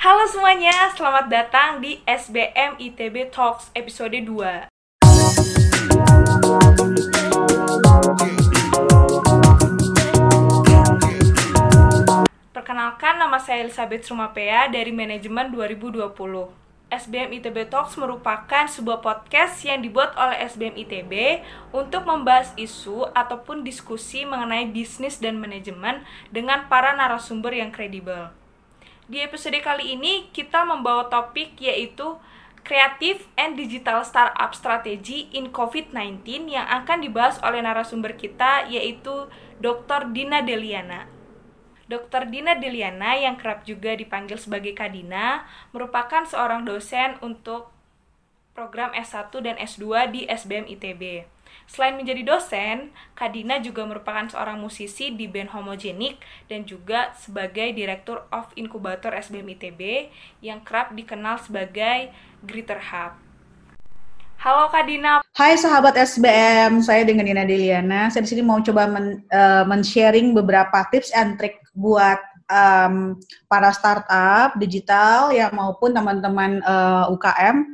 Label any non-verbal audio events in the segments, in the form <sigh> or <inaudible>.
Halo semuanya, selamat datang di SBM ITB Talks episode 2. Perkenalkan, nama saya Elizabeth Sumapea dari Manajemen 2020. SBM ITB Talks merupakan sebuah podcast yang dibuat oleh SBM ITB untuk membahas isu ataupun diskusi mengenai bisnis dan manajemen dengan para narasumber yang kredibel. Di episode kali ini kita membawa topik yaitu Creative and Digital Startup Strategy in COVID-19 yang akan dibahas oleh narasumber kita yaitu Dr. Dina Deliana. Dr. Dina Deliana yang kerap juga dipanggil sebagai Kadina merupakan seorang dosen untuk program S1 dan S2 di SBM ITB. Selain menjadi dosen, Kadina juga merupakan seorang musisi di band Homogenik dan juga sebagai Direktur of Inkubator SBM ITB yang kerap dikenal sebagai Gritter Hub. Halo Kak Dina. Hai sahabat SBM, saya dengan Dina Deliana. Saya di sini mau coba men, uh, men-sharing beberapa tips and trick buat um, para startup digital ya maupun teman-teman uh, UKM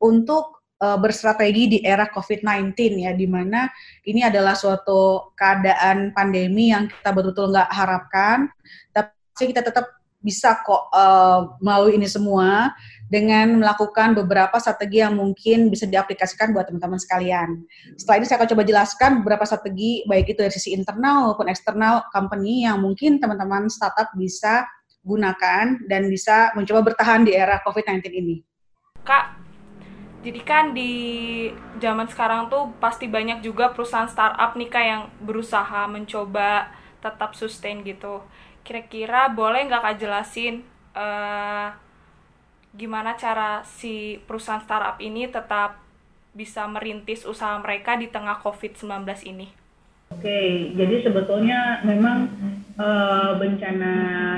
untuk uh, berstrategi di era COVID-19 ya, di mana ini adalah suatu keadaan pandemi yang kita betul-betul nggak harapkan, tapi kita tetap bisa kok uh, melalui ini semua dengan melakukan beberapa strategi yang mungkin bisa diaplikasikan buat teman-teman sekalian. Setelah ini saya akan coba jelaskan beberapa strategi baik itu dari sisi internal maupun eksternal company yang mungkin teman-teman startup bisa gunakan dan bisa mencoba bertahan di era COVID-19 ini. Kak, jadi kan di zaman sekarang tuh pasti banyak juga perusahaan startup nih kak yang berusaha mencoba tetap sustain gitu. Kira-kira boleh nggak kak jelasin uh, gimana cara si perusahaan startup ini tetap bisa merintis usaha mereka di tengah COVID-19 ini? Oke, jadi sebetulnya memang uh, bencana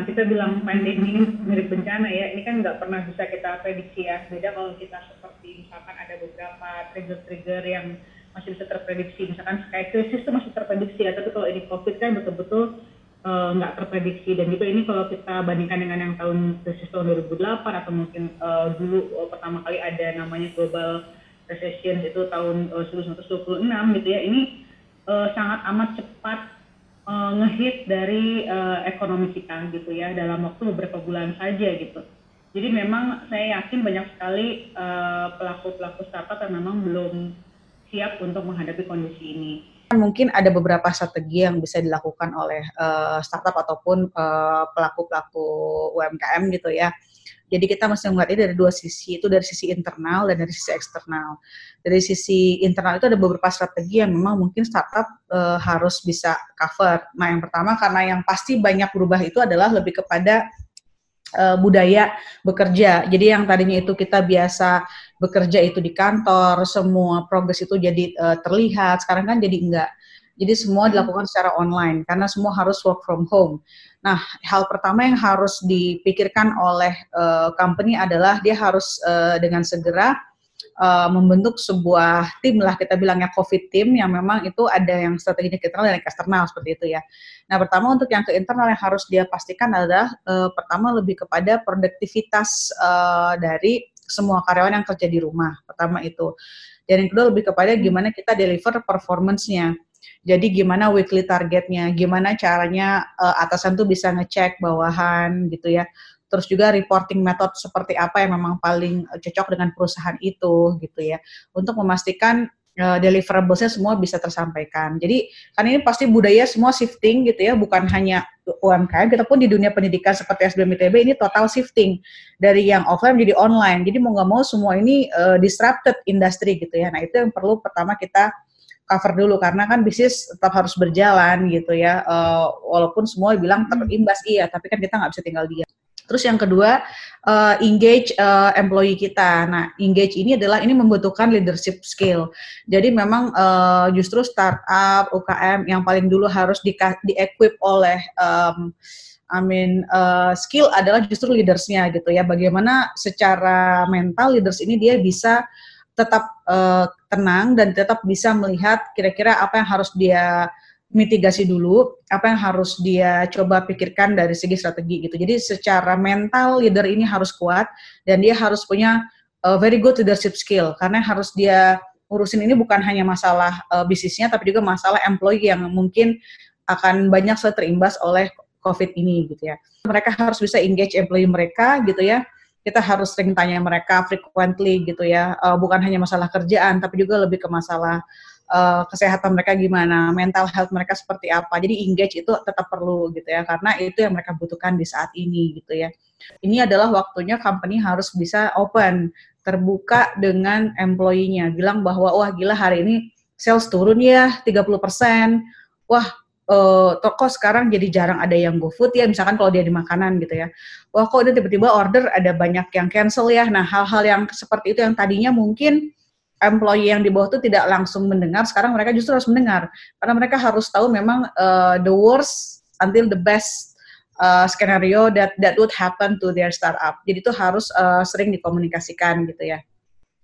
kita bilang pandemi mirip bencana ya. Ini kan nggak pernah bisa kita prediksi ya. Beda kalau kita seperti misalkan ada beberapa trigger-trigger yang masih bisa terprediksi. Misalkan kayak krisis itu masih terprediksi ya. Tapi kalau ini COVID kan betul-betul Eh, nggak uh, terprediksi dan juga ini kalau kita bandingkan dengan yang tahun krisis tahun 2008 atau mungkin uh, dulu uh, pertama kali ada namanya global recession itu tahun uh, 1926 gitu ya ini uh, sangat amat cepat uh, ngehit dari uh, ekonomi kita gitu ya dalam waktu beberapa bulan saja gitu. Jadi memang saya yakin banyak sekali pelaku-pelaku uh, startup yang memang belum siap untuk menghadapi kondisi ini mungkin ada beberapa strategi yang bisa dilakukan oleh uh, startup ataupun uh, pelaku-pelaku UMKM gitu ya. Jadi kita mesti melihat ini dari dua sisi, itu dari sisi internal dan dari sisi eksternal. Dari sisi internal itu ada beberapa strategi yang memang mungkin startup uh, harus bisa cover. Nah, yang pertama karena yang pasti banyak berubah itu adalah lebih kepada uh, budaya bekerja. Jadi yang tadinya itu kita biasa bekerja itu di kantor, semua progres itu jadi uh, terlihat. Sekarang kan jadi enggak. Jadi semua dilakukan secara online karena semua harus work from home. Nah, hal pertama yang harus dipikirkan oleh uh, company adalah dia harus uh, dengan segera uh, membentuk sebuah tim lah kita bilangnya COVID team yang memang itu ada yang strateginya internal dan eksternal seperti itu ya. Nah pertama untuk yang ke internal yang harus dia pastikan adalah uh, pertama lebih kepada produktivitas uh, dari semua karyawan yang kerja di rumah. Pertama itu. Dan yang kedua lebih kepada gimana kita deliver performance-nya. Jadi gimana weekly targetnya, gimana caranya uh, atasan tuh bisa ngecek bawahan gitu ya terus juga reporting method seperti apa yang memang paling eh, cocok dengan perusahaan itu gitu ya untuk memastikan uh, deliverablesnya semua bisa tersampaikan. Jadi kan ini pasti budaya semua shifting gitu ya, bukan hanya UMKM, kita pun di dunia pendidikan seperti SBM ITB ini total shifting dari yang offline menjadi online. Jadi mau nggak mau semua ini uh, disrupted industri gitu ya. Nah itu yang perlu pertama kita cover dulu karena kan bisnis tetap harus berjalan gitu ya. Uh, walaupun semua bilang terimbas iya, tapi kan kita nggak bisa tinggal diam. Terus yang kedua, uh, engage uh, employee kita. Nah, engage ini adalah ini membutuhkan leadership skill. Jadi memang uh, justru startup UKM yang paling dulu harus di di-equip oleh um, I mean uh, skill adalah justru leadersnya gitu ya. Bagaimana secara mental leaders ini dia bisa tetap uh, tenang dan tetap bisa melihat kira-kira apa yang harus dia mitigasi dulu apa yang harus dia coba pikirkan dari segi strategi gitu. Jadi secara mental leader ini harus kuat dan dia harus punya uh, very good leadership skill karena harus dia urusin ini bukan hanya masalah uh, bisnisnya tapi juga masalah employee yang mungkin akan banyak terimbas oleh COVID ini gitu ya. Mereka harus bisa engage employee mereka gitu ya. Kita harus sering tanya mereka frequently gitu ya. Uh, bukan hanya masalah kerjaan tapi juga lebih ke masalah uh, kesehatan mereka gimana, mental health mereka seperti apa. Jadi engage itu tetap perlu gitu ya, karena itu yang mereka butuhkan di saat ini gitu ya. Ini adalah waktunya company harus bisa open, terbuka dengan employee-nya. Bilang bahwa wah gila hari ini sales turun ya 30%. Wah uh, toko sekarang jadi jarang ada yang go food ya misalkan kalau dia di makanan gitu ya wah kok udah tiba-tiba order ada banyak yang cancel ya nah hal-hal yang seperti itu yang tadinya mungkin employee yang di bawah itu tidak langsung mendengar, sekarang mereka justru harus mendengar karena mereka harus tahu memang uh, the worst until the best uh, scenario that that would happen to their startup. Jadi itu harus uh, sering dikomunikasikan gitu ya.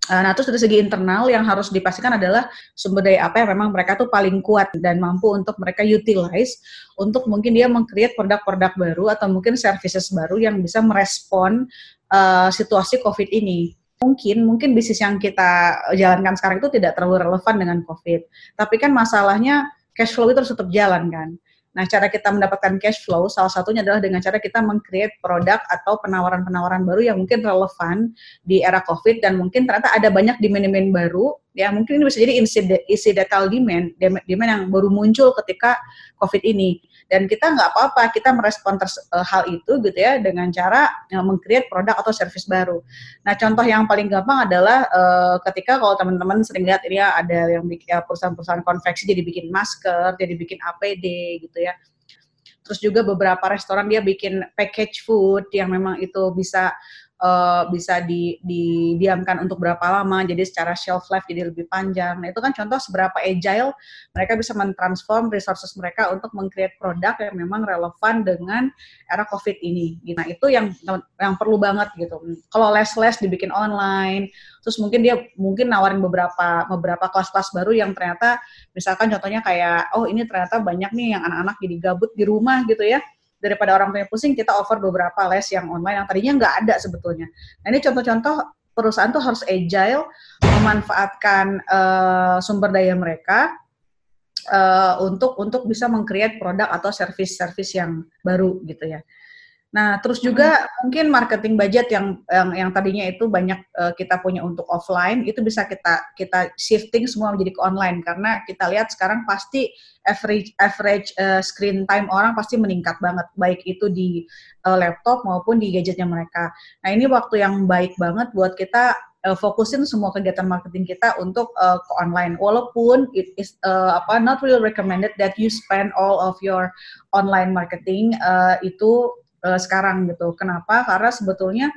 Nah, terus dari segi internal yang harus dipastikan adalah sumber daya apa yang memang mereka tuh paling kuat dan mampu untuk mereka utilize untuk mungkin dia mengcreate produk-produk baru atau mungkin services baru yang bisa merespon uh, situasi COVID ini mungkin mungkin bisnis yang kita jalankan sekarang itu tidak terlalu relevan dengan COVID. Tapi kan masalahnya cash flow itu harus tetap jalan kan. Nah, cara kita mendapatkan cash flow salah satunya adalah dengan cara kita mengcreate produk atau penawaran-penawaran baru yang mungkin relevan di era COVID dan mungkin ternyata ada banyak demand-demand baru. Ya mungkin ini bisa jadi incidental demand, demand yang baru muncul ketika COVID ini dan kita nggak apa-apa kita merespon uh, hal itu gitu ya dengan cara uh, mengcreate produk atau service baru. Nah contoh yang paling gampang adalah uh, ketika kalau teman-teman sering lihat ini ya ada yang bikin ya, perusahaan-perusahaan konveksi jadi bikin masker, jadi bikin APD gitu ya. Terus juga beberapa restoran dia bikin package food yang memang itu bisa uh, bisa di, didiamkan untuk berapa lama, jadi secara shelf life jadi lebih panjang. Nah itu kan contoh seberapa agile mereka bisa mentransform resources mereka untuk mengcreate produk yang memang relevan dengan era COVID ini. Nah itu yang yang perlu banget gitu. Kalau les-les dibikin online, terus mungkin dia mungkin nawarin beberapa beberapa kelas-kelas baru yang ternyata misalkan contohnya kayak oh ini ternyata banyak nih yang anak-anak jadi gabut di rumah gitu ya daripada orang punya pusing kita offer beberapa les yang online yang tadinya nggak ada sebetulnya. Nah ini contoh-contoh perusahaan tuh harus agile memanfaatkan uh, sumber daya mereka uh, untuk untuk bisa mengcreate produk atau service-service yang baru gitu ya. Nah, terus juga hmm. mungkin marketing budget yang yang, yang tadinya itu banyak uh, kita punya untuk offline itu bisa kita kita shifting semua menjadi ke online karena kita lihat sekarang pasti average average uh, screen time orang pasti meningkat banget baik itu di uh, laptop maupun di gadgetnya mereka. Nah, ini waktu yang baik banget buat kita uh, fokusin semua kegiatan marketing kita untuk uh, ke online. Walaupun it is uh, apa not really recommended that you spend all of your online marketing uh, itu uh, sekarang gitu. Kenapa? Karena sebetulnya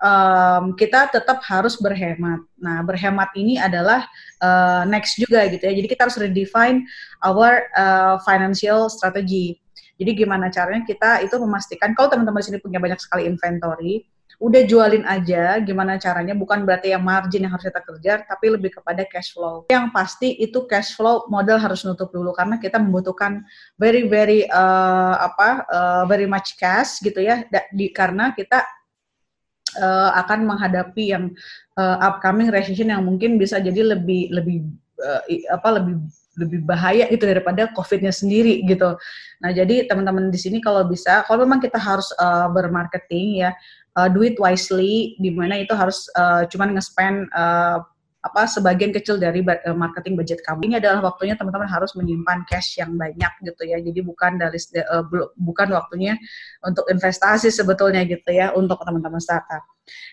um, kita tetap harus berhemat. Nah, berhemat ini adalah uh, next juga gitu ya. Jadi kita harus redefine our uh, financial strategy. Jadi gimana caranya kita itu memastikan kalau teman-teman di sini punya banyak sekali inventory, udah jualin aja gimana caranya bukan berarti yang margin yang harus kita kejar tapi lebih kepada cash flow yang pasti itu cash flow modal harus nutup dulu karena kita membutuhkan very very uh, apa uh, very much cash gitu ya di karena kita uh, akan menghadapi yang uh, upcoming recession yang mungkin bisa jadi lebih lebih uh, apa lebih lebih bahaya gitu daripada COVID-nya sendiri gitu. Nah jadi teman-teman di sini kalau bisa, kalau memang kita harus uh, bermarketing ya, uh, do it wisely di mana itu harus uh, cuman nge-spend uh, apa sebagian kecil dari marketing budget kamu. Ini adalah waktunya teman-teman harus menyimpan cash yang banyak gitu ya. Jadi bukan dari bukan waktunya untuk investasi sebetulnya gitu ya untuk teman-teman startup.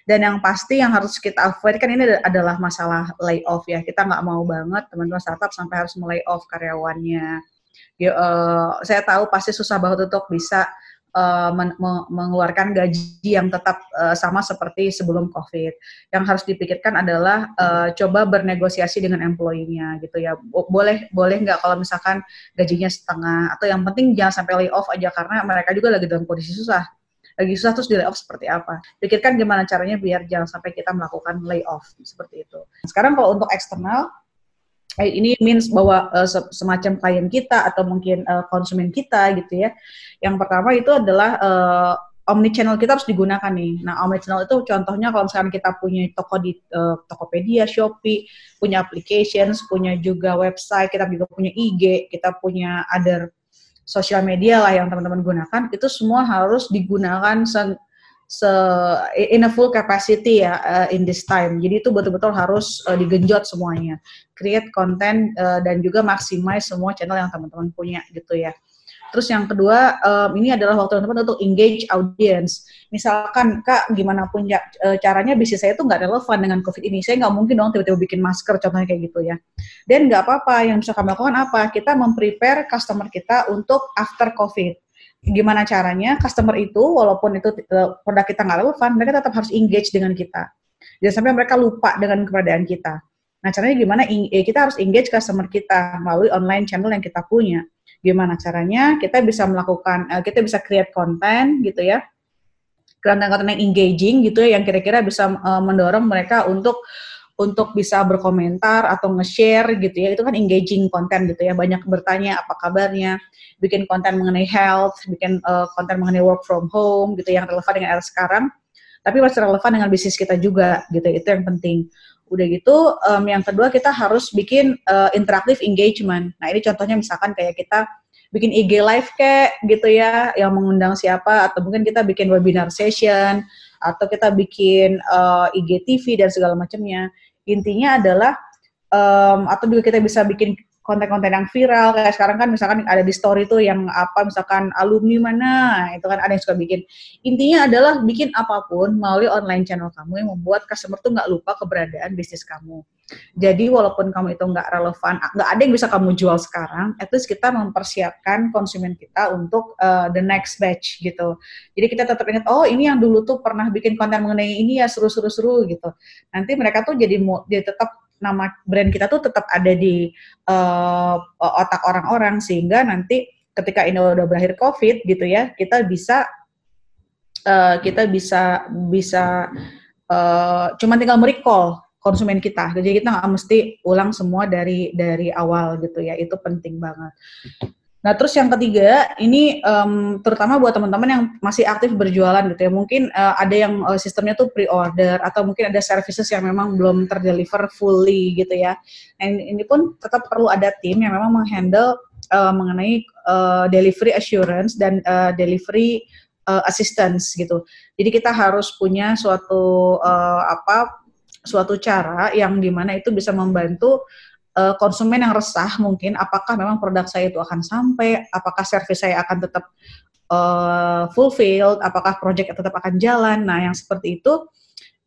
Dan yang pasti yang harus kita avoid kan ini adalah masalah layoff ya. Kita nggak mau banget teman-teman startup sampai harus melay off karyawannya. Ya, uh, saya tahu pasti susah banget untuk bisa men mengeluarkan gaji yang tetap uh, sama seperti sebelum COVID. Yang harus dipikirkan adalah uh, coba bernegosiasi dengan employee-nya gitu ya. Boleh boleh nggak kalau misalkan gajinya setengah atau yang penting jangan sampai lay off aja karena mereka juga lagi dalam kondisi susah. Lagi susah terus di lay off seperti apa. Pikirkan gimana caranya biar jangan sampai kita melakukan lay off seperti itu. Sekarang kalau untuk eksternal eh, ini means bahwa uh, semacam klien kita atau mungkin uh, konsumen kita gitu ya. Yang pertama itu adalah uh, omni channel kita harus digunakan nih. Nah, omni channel itu contohnya kalau misalkan kita punya toko di uh, Tokopedia, Shopee, punya applications, punya juga website, kita juga punya IG, kita punya other sosial media lah yang teman-teman gunakan, itu semua harus digunakan se, in a full capacity ya uh, in this time. Jadi itu betul-betul harus uh, digenjot semuanya. Create konten uh, dan juga maximize semua channel yang teman-teman punya gitu ya. Terus yang kedua, um, ini adalah waktu teman-teman untuk engage audience. Misalkan, Kak, gimana pun ya, caranya bisnis saya itu nggak relevan dengan COVID ini. Saya nggak mungkin dong tiba-tiba bikin masker, contohnya kayak gitu ya. Dan nggak apa-apa, yang bisa kami lakukan apa? Kita memprepare customer kita untuk after COVID. Gimana caranya? Customer itu, walaupun itu e, produk kita nggak relevan, mereka tetap harus engage dengan kita. Jangan sampai mereka lupa dengan keberadaan kita. Nah, caranya gimana? Eh, kita harus engage customer kita melalui online channel yang kita punya Gimana caranya? Kita bisa melakukan, uh, kita bisa create konten gitu ya, konten-konten yang engaging gitu ya, yang kira-kira bisa mendorong mereka untuk untuk bisa berkomentar atau nge-share gitu ya, itu kan engaging konten gitu ya, banyak bertanya apa kabarnya, bikin konten mengenai health, bikin uh, konten mengenai work from home gitu yang relevan dengan era sekarang, tapi masih relevan dengan bisnis kita juga gitu, itu yang penting. Udah gitu, um, yang kedua kita harus bikin uh, interactive engagement. Nah ini contohnya misalkan kayak kita bikin IG live kayak gitu ya, yang mengundang siapa, atau mungkin kita bikin webinar session, atau kita bikin uh, IGTV dan segala macamnya. Intinya adalah, um, atau juga kita bisa bikin konten-konten yang viral kayak sekarang kan misalkan ada di story tuh yang apa misalkan alumni mana itu kan ada yang suka bikin. Intinya adalah bikin apa pun melalui online channel kamu yang membuat customer tuh nggak lupa keberadaan bisnis kamu. Jadi walaupun kamu itu nggak relevan nggak ada yang bisa kamu jual sekarang at least kita mempersiapkan konsumen kita untuk uh, the next batch gitu. Jadi kita tetap ingat oh ini yang dulu tuh pernah bikin konten mengenai ini ya seru-seru-seru gitu. Nanti mereka tuh jadi mau dia tetap nama brand kita tuh tetap ada di uh, otak orang-orang sehingga nanti ketika ini udah berakhir COVID gitu ya kita bisa uh, kita bisa bisa uh, cuma tinggal merecall konsumen kita. Jadi kita nggak mesti ulang semua dari dari awal gitu ya. Itu penting banget Nah, terus yang ketiga, ini um, terutama buat teman-teman yang masih aktif berjualan gitu ya. Mungkin uh, ada yang uh, sistemnya tuh pre-order atau mungkin ada services yang memang belum terdeliver fully gitu ya. Nah, ini pun tetap perlu ada tim yang memang menghandle uh, mengenai uh, delivery assurance dan uh, delivery uh, assistance gitu. Jadi kita harus punya suatu uh, apa suatu cara yang di mana itu bisa membantu uh, konsumen yang resah mungkin apakah memang produk saya itu akan sampai, apakah service saya akan tetap uh, fulfilled, apakah project tetap akan jalan. Nah, yang seperti itu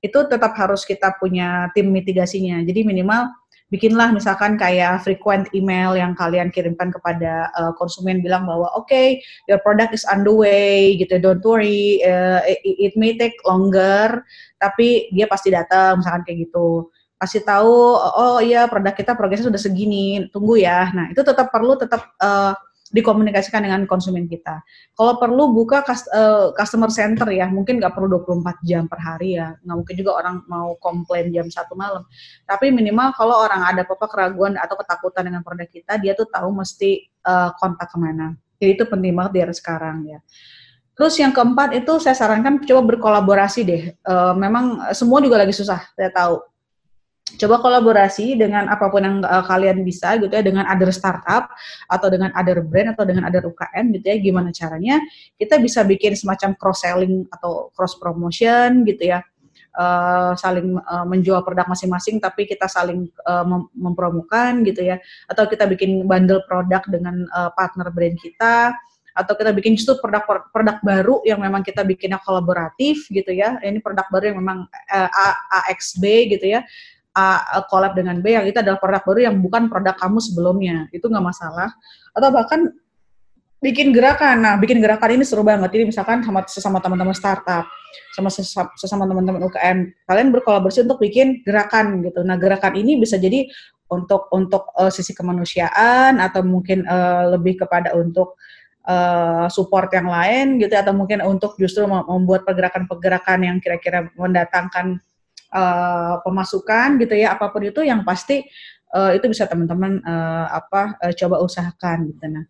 itu tetap harus kita punya tim mitigasinya. Jadi minimal bikinlah misalkan kayak frequent email yang kalian kirimkan kepada uh, konsumen bilang bahwa oke okay, your product is underway gitu don't worry uh, it, it may take longer tapi dia pasti datang misalkan kayak gitu kasih tahu oh iya produk kita progresnya sudah segini tunggu ya nah itu tetap perlu tetap uh, dikomunikasikan dengan konsumen kita. Kalau perlu buka uh, customer center ya, mungkin nggak perlu 24 jam per hari ya, nggak mungkin juga orang mau komplain jam satu malam. Tapi minimal kalau orang ada apa-apa keraguan atau ketakutan dengan produk kita, dia tuh tahu mesti uh, kontak ke mana. Jadi itu penting banget di era sekarang ya. Terus yang keempat itu saya sarankan coba berkolaborasi deh. Uh, memang semua juga lagi susah, saya tahu coba kolaborasi dengan apa pun yang uh, kalian bisa gitu ya dengan other startup atau dengan other brand atau dengan other UKM gitu ya gimana caranya kita bisa bikin semacam cross selling atau cross promotion gitu ya. Uh, saling uh, menjual produk masing-masing tapi kita saling uh, mem mempromokan gitu ya. Atau kita bikin bundle produk dengan uh, partner brand kita. Atau kita bikin justru produk produk baru yang memang kita bikinnya kolaboratif gitu ya. Ini produk baru yang memang uh, AXB gitu ya A collab dengan B yang itu adalah produk baru yang bukan produk kamu sebelumnya. Itu nggak masalah. Atau bahkan bikin gerakan. Nah bikin gerakan ini seru banget. Ini misalkan sama sesama teman-teman startup sama sesama, teman-teman UKM kalian berkolaborasi untuk bikin gerakan gitu. Nah gerakan ini bisa jadi untuk untuk uh, sisi kemanusiaan atau mungkin uh, lebih kepada untuk uh, support yang lain gitu atau mungkin untuk justru membuat pergerakan-pergerakan yang kira-kira mendatangkan uh, pemasukan gitu ya apa pun itu yang pasti uh, itu bisa teman-teman uh, apa uh, coba usahakan gitu nah.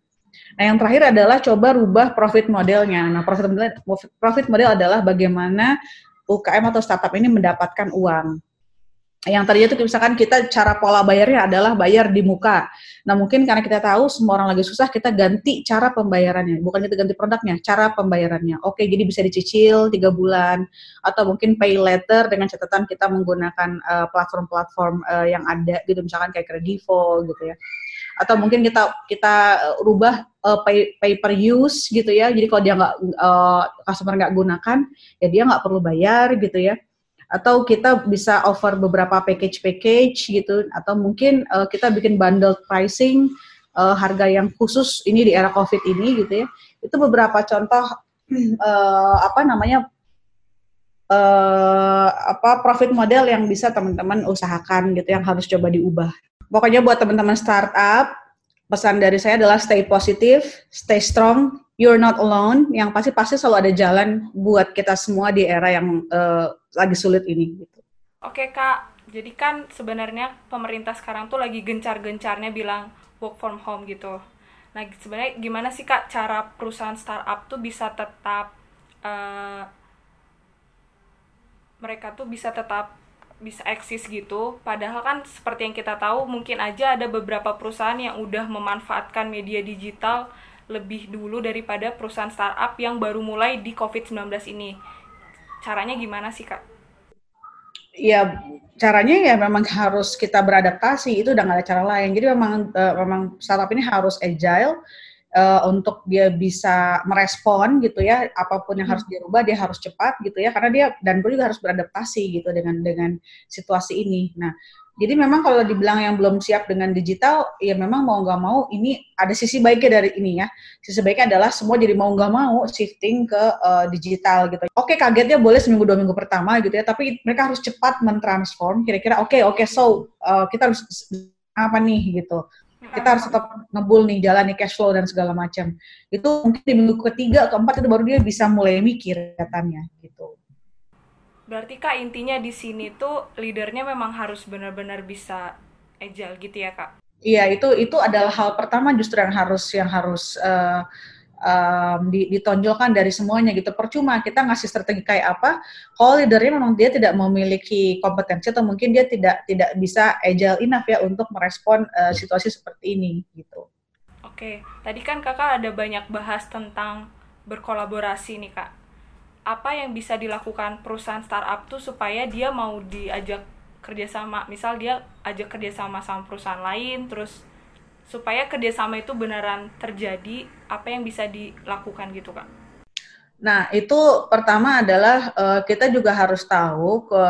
Nah, yang terakhir adalah coba rubah profit modelnya. Nah, profit model profit model adalah bagaimana UKM atau startup ini mendapatkan uang yang tadinya itu misalkan kita cara pola bayarnya adalah bayar di muka. Nah mungkin karena kita tahu semua orang lagi susah, kita ganti cara pembayarannya. Bukan kita ganti produknya, cara pembayarannya. Oke, jadi bisa dicicil tiga bulan atau mungkin pay later dengan catatan kita menggunakan uh, platform-platform uh, yang ada gitu, misalkan kayak Kredivo gitu ya. Atau mungkin kita kita rubah uh, pay, pay per use gitu ya. Jadi kalau dia nggak uh, customer nggak gunakan, ya dia nggak perlu bayar gitu ya atau kita bisa offer beberapa package-package gitu atau mungkin uh, kita bikin bundle pricing uh, harga yang khusus ini di era Covid ini gitu ya. Itu beberapa contoh uh, <clears throat> apa namanya uh, apa profit model yang bisa teman-teman usahakan gitu yang harus coba diubah. Pokoknya buat teman-teman startup pesan dari saya adalah stay positif, stay strong, you're not alone. Yang pasti pasti selalu ada jalan buat kita semua di era yang uh, lagi sulit ini gitu. Oke kak, jadi kan sebenarnya pemerintah sekarang tuh lagi gencar-gencarnya bilang work from home gitu. Nah sebenarnya gimana sih kak cara perusahaan startup tuh bisa tetap uh, mereka tuh bisa tetap bisa eksis gitu padahal kan seperti yang kita tahu mungkin aja ada beberapa perusahaan yang udah memanfaatkan media digital lebih dulu daripada perusahaan startup yang baru mulai di COVID-19 ini caranya gimana sih kak? Ya caranya ya memang harus kita beradaptasi itu udah gak ada cara lain. Jadi memang uh, memang startup ini harus agile uh, untuk dia bisa merespon gitu ya apa pun yang harus hmm. dirubah dia harus cepat gitu ya karena dia dan gue juga harus beradaptasi gitu dengan dengan situasi ini. Nah jadi memang kalau dibilang yang belum siap dengan digital, ya memang mau nggak mau ini ada sisi baiknya dari ini ya. Sisi baiknya adalah semua jadi mau nggak mau shifting ke uh, digital gitu. Oke kagetnya boleh seminggu dua minggu pertama gitu ya, tapi mereka harus cepat mentransform. Kira-kira oke okay, oke okay, so uh, kita harus apa nih gitu. Kita harus tetap ngebul nih jalan nih cash flow dan segala macam. Itu mungkin di minggu ketiga keempat itu baru dia bisa mulai mikir katanya gitu. Berarti kak intinya di sini tuh leadernya memang harus benar-benar bisa agile gitu ya kak? Iya itu itu adalah hal pertama justru yang harus yang harus uh, um, ditonjolkan dari semuanya gitu. Percuma kita ngasih strategi kayak apa, kalau leadernya memang dia tidak memiliki kompetensi atau mungkin dia tidak tidak bisa agile enough ya untuk merespon uh, situasi seperti ini gitu. Oke, tadi kan kakak ada banyak bahas tentang berkolaborasi nih kak apa yang bisa dilakukan perusahaan startup tuh supaya dia mau diajak kerjasama misal dia ajak kerjasama sama perusahaan lain terus supaya kerjasama itu beneran terjadi apa yang bisa dilakukan gitu kak? Nah itu pertama adalah uh, kita juga harus tahu ke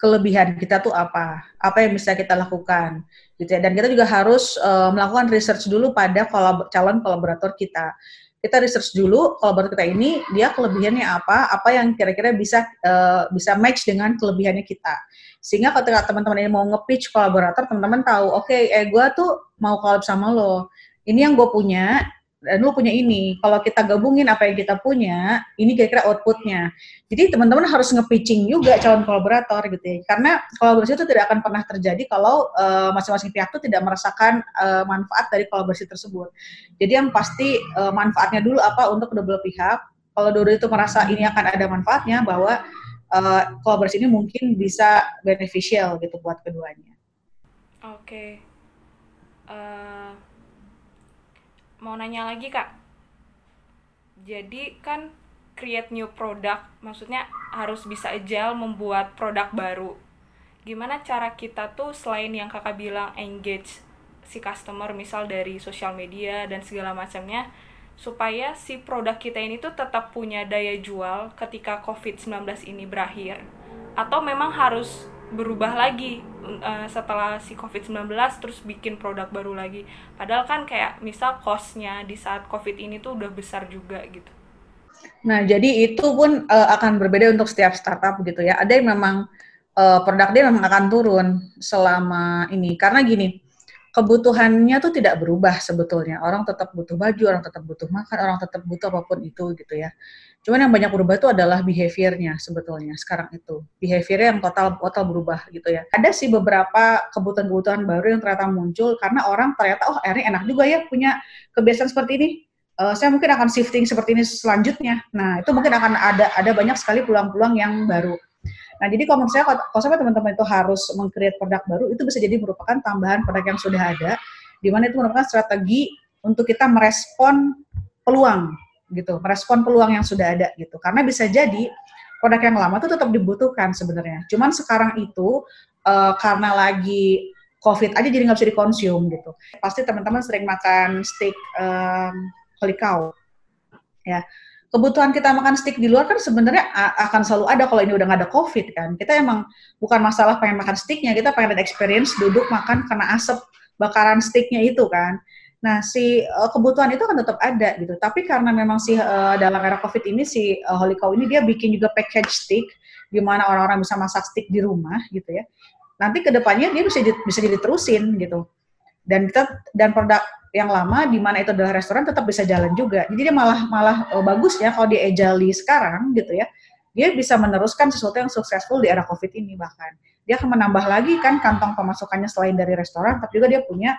kelebihan kita tuh apa apa yang bisa kita lakukan gitu ya. Dan kita juga harus uh, melakukan research dulu pada kolab calon kolaborator kita kita research dulu kolaborator kita ini dia kelebihannya apa, apa yang kira-kira bisa uh, bisa match dengan kelebihannya kita. Sehingga ketika teman-teman ini mau nge-pitch kolaborator, teman-teman tahu, oke, okay, eh gue tuh mau collab sama lo. Ini yang gue punya, dan lu punya ini. Kalau kita gabungin apa yang kita punya, ini kira-kira outputnya. Jadi teman-teman harus nge-pitching juga calon kolaborator gitu ya. Karena kolaborasi itu tidak akan pernah terjadi kalau uh, masing-masing pihak itu tidak merasakan uh, manfaat dari kolaborasi tersebut. Jadi yang pasti uh, manfaatnya dulu apa untuk kedua pihak. Kalau dulu itu merasa ini akan ada manfaatnya bahwa uh, kolaborasi ini mungkin bisa beneficial gitu buat keduanya. Oke. Okay. Uh mau nanya lagi kak. Jadi kan create new product maksudnya harus bisa agile membuat produk baru. Gimana cara kita tuh selain yang kakak bilang engage si customer misal dari sosial media dan segala macamnya supaya si produk kita ini tuh tetap punya daya jual ketika COVID-19 ini berakhir? Atau memang harus berubah lagi uh, setelah si COVID-19 terus bikin produk baru lagi. Padahal kan kayak misal costnya di saat COVID ini tuh udah besar juga gitu. Nah, jadi itu pun uh, akan berbeda untuk setiap startup gitu ya. Ada yang memang uh, produk dia memang akan turun selama ini. Karena gini, kebutuhannya tuh tidak berubah sebetulnya. Orang tetap butuh baju, orang tetap butuh makan, orang tetap butuh apa pun itu gitu ya. Cuman yang banyak berubah itu adalah behaviornya sebetulnya sekarang itu. Behaviornya yang total total berubah gitu ya. Ada sih beberapa kebutuhan-kebutuhan baru yang ternyata muncul karena orang ternyata oh akhirnya enak juga ya punya kebiasaan seperti ini. Uh, saya mungkin akan shifting seperti ini selanjutnya. Nah itu mungkin akan ada ada banyak sekali peluang-peluang yang baru. Nah, jadi kalau menurut saya, kalau sampai teman-teman itu harus mengcreate produk baru, itu bisa jadi merupakan tambahan produk yang sudah ada, di mana itu merupakan strategi untuk kita merespon peluang gitu, merespon peluang yang sudah ada gitu. Karena bisa jadi produk yang lama itu tetap dibutuhkan sebenarnya. Cuman sekarang itu uh, karena lagi COVID aja jadi nggak bisa dikonsum gitu. Pasti teman-teman sering makan steak um, ya. Kebutuhan kita makan steak di luar kan sebenarnya akan selalu ada kalau ini udah nggak ada COVID kan. Kita emang bukan masalah pengen makan steaknya, kita pengen experience duduk makan kena asap bakaran steaknya itu kan. Nah, si uh, kebutuhan itu kan tetap ada gitu. Tapi karena memang si uh, dalam era Covid ini si uh, Holy Cow ini dia bikin juga package stick di mana orang-orang bisa masak stick di rumah gitu ya. Nanti ke depannya dia bisa bisa jadi terusin gitu. Dan kita dan produk yang lama di mana itu adalah restoran tetap bisa jalan juga. Jadi dia malah malah uh, bagus ya kalau dia ejali sekarang gitu ya. Dia bisa meneruskan sesuatu yang successful di era Covid ini bahkan. Dia akan menambah lagi kan kantong pemasukannya selain dari restoran, tapi juga dia punya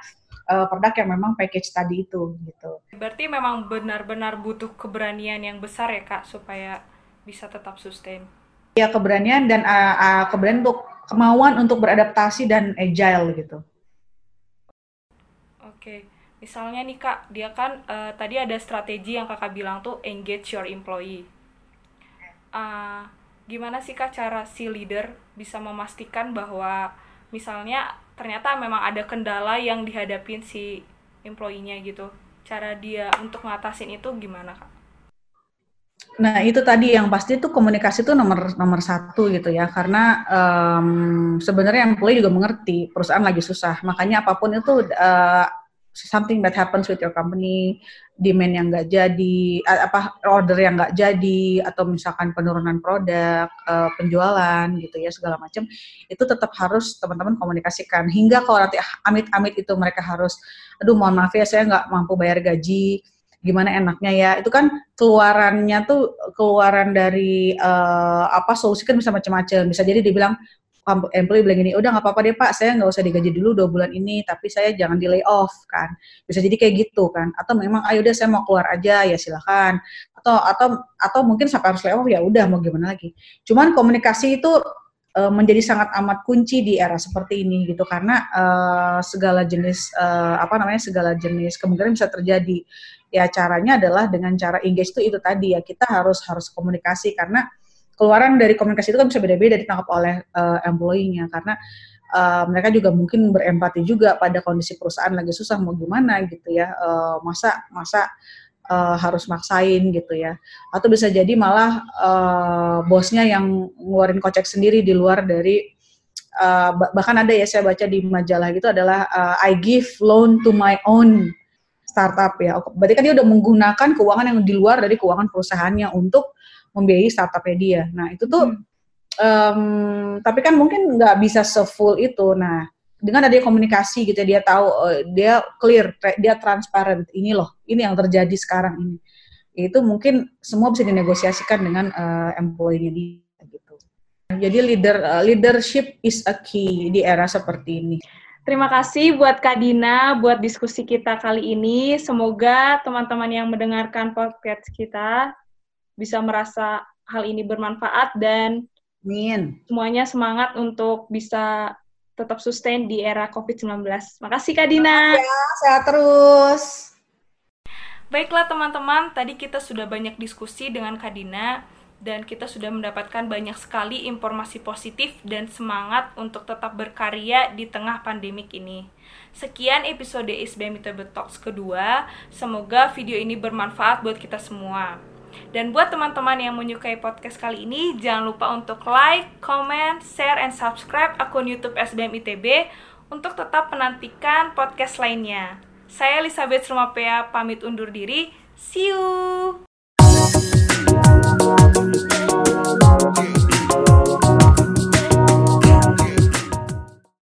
uh, produk yang memang package tadi itu gitu. Berarti memang benar-benar butuh keberanian yang besar ya kak supaya bisa tetap sustain. Ya keberanian dan uh, uh, keberanian untuk kemauan untuk beradaptasi dan agile gitu. Oke, misalnya nih kak, dia kan uh, tadi ada strategi yang kakak bilang tuh engage your employee. Uh, gimana sih kak cara si leader bisa memastikan bahwa misalnya ternyata memang ada kendala yang dihadapin si employee-nya gitu. Cara dia untuk ngatasin itu gimana kak? Nah itu tadi yang pasti itu komunikasi itu nomor nomor satu gitu ya. Karena um, sebenarnya employee juga mengerti perusahaan lagi susah. Makanya apa pun itu uh, something that happens with your company, demand yang nggak jadi, apa order yang nggak jadi, atau misalkan penurunan produk, uh, penjualan gitu ya segala macam, itu tetap harus teman-teman komunikasikan. Hingga kalau nanti amit-amit itu mereka harus, aduh mohon maaf ya saya nggak mampu bayar gaji, gimana enaknya ya itu kan keluarannya tuh keluaran dari uh, apa solusi kan bisa macam-macam bisa jadi dibilang employee bilang gini, udah nggak apa-apa deh pak, saya nggak usah digaji dulu dua bulan ini, tapi saya jangan di lay off kan, bisa jadi kayak gitu kan, atau memang ayo deh saya mau keluar aja ya silahkan, atau atau atau mungkin sampai harus lay off ya udah mau gimana lagi. Cuman komunikasi itu uh, menjadi sangat amat kunci di era seperti ini gitu. Karena uh, segala jenis uh, apa namanya segala jenis kemungkinan bisa terjadi. Ya caranya adalah dengan cara engage itu itu tadi ya. Kita harus harus komunikasi karena keluaran dari komunikasi itu kan bisa beda-beda ditangkap oleh uh, employee-nya. Karena uh, mereka juga mungkin berempati juga pada kondisi perusahaan lagi susah mau gimana gitu ya. Uh, masa masa uh, harus maksain gitu ya. Atau bisa jadi malah uh, bosnya yang ngeluarin kocek sendiri di luar dari uh, bahkan ada ya saya baca di majalah gitu adalah uh, I give loan to my own startup ya. Berarti kan dia udah menggunakan keuangan yang di luar dari keuangan perusahaannya untuk membiayai startupnya dia. Nah itu tuh, hmm. um, tapi kan mungkin nggak bisa sefull itu. Nah dengan adanya komunikasi gitu dia tahu uh, dia clear, dia transparent. Ini loh, ini yang terjadi sekarang ini. Itu mungkin semua bisa dinegosiasikan dengan uh, employee-nya dia gitu. Jadi leader uh, leadership is a key di era seperti ini. Terima kasih buat Kak Dina buat diskusi kita kali ini. Semoga teman-teman yang mendengarkan podcast kita bisa merasa hal ini bermanfaat dan Amin. semuanya semangat untuk bisa tetap sustain di era COVID-19. Makasih Kak Dina. Ya, sehat terus. Baiklah teman-teman, tadi kita sudah banyak diskusi dengan Kak Dina dan kita sudah mendapatkan banyak sekali informasi positif dan semangat untuk tetap berkarya di tengah pandemik ini. Sekian episode SBM Talks kedua. Semoga video ini bermanfaat buat kita semua. Dan buat teman-teman yang menyukai podcast kali ini, jangan lupa untuk like, comment, share, and subscribe akun YouTube SBM ITB untuk tetap menantikan podcast lainnya. Saya Elizabeth Rumapea pamit undur diri. See you!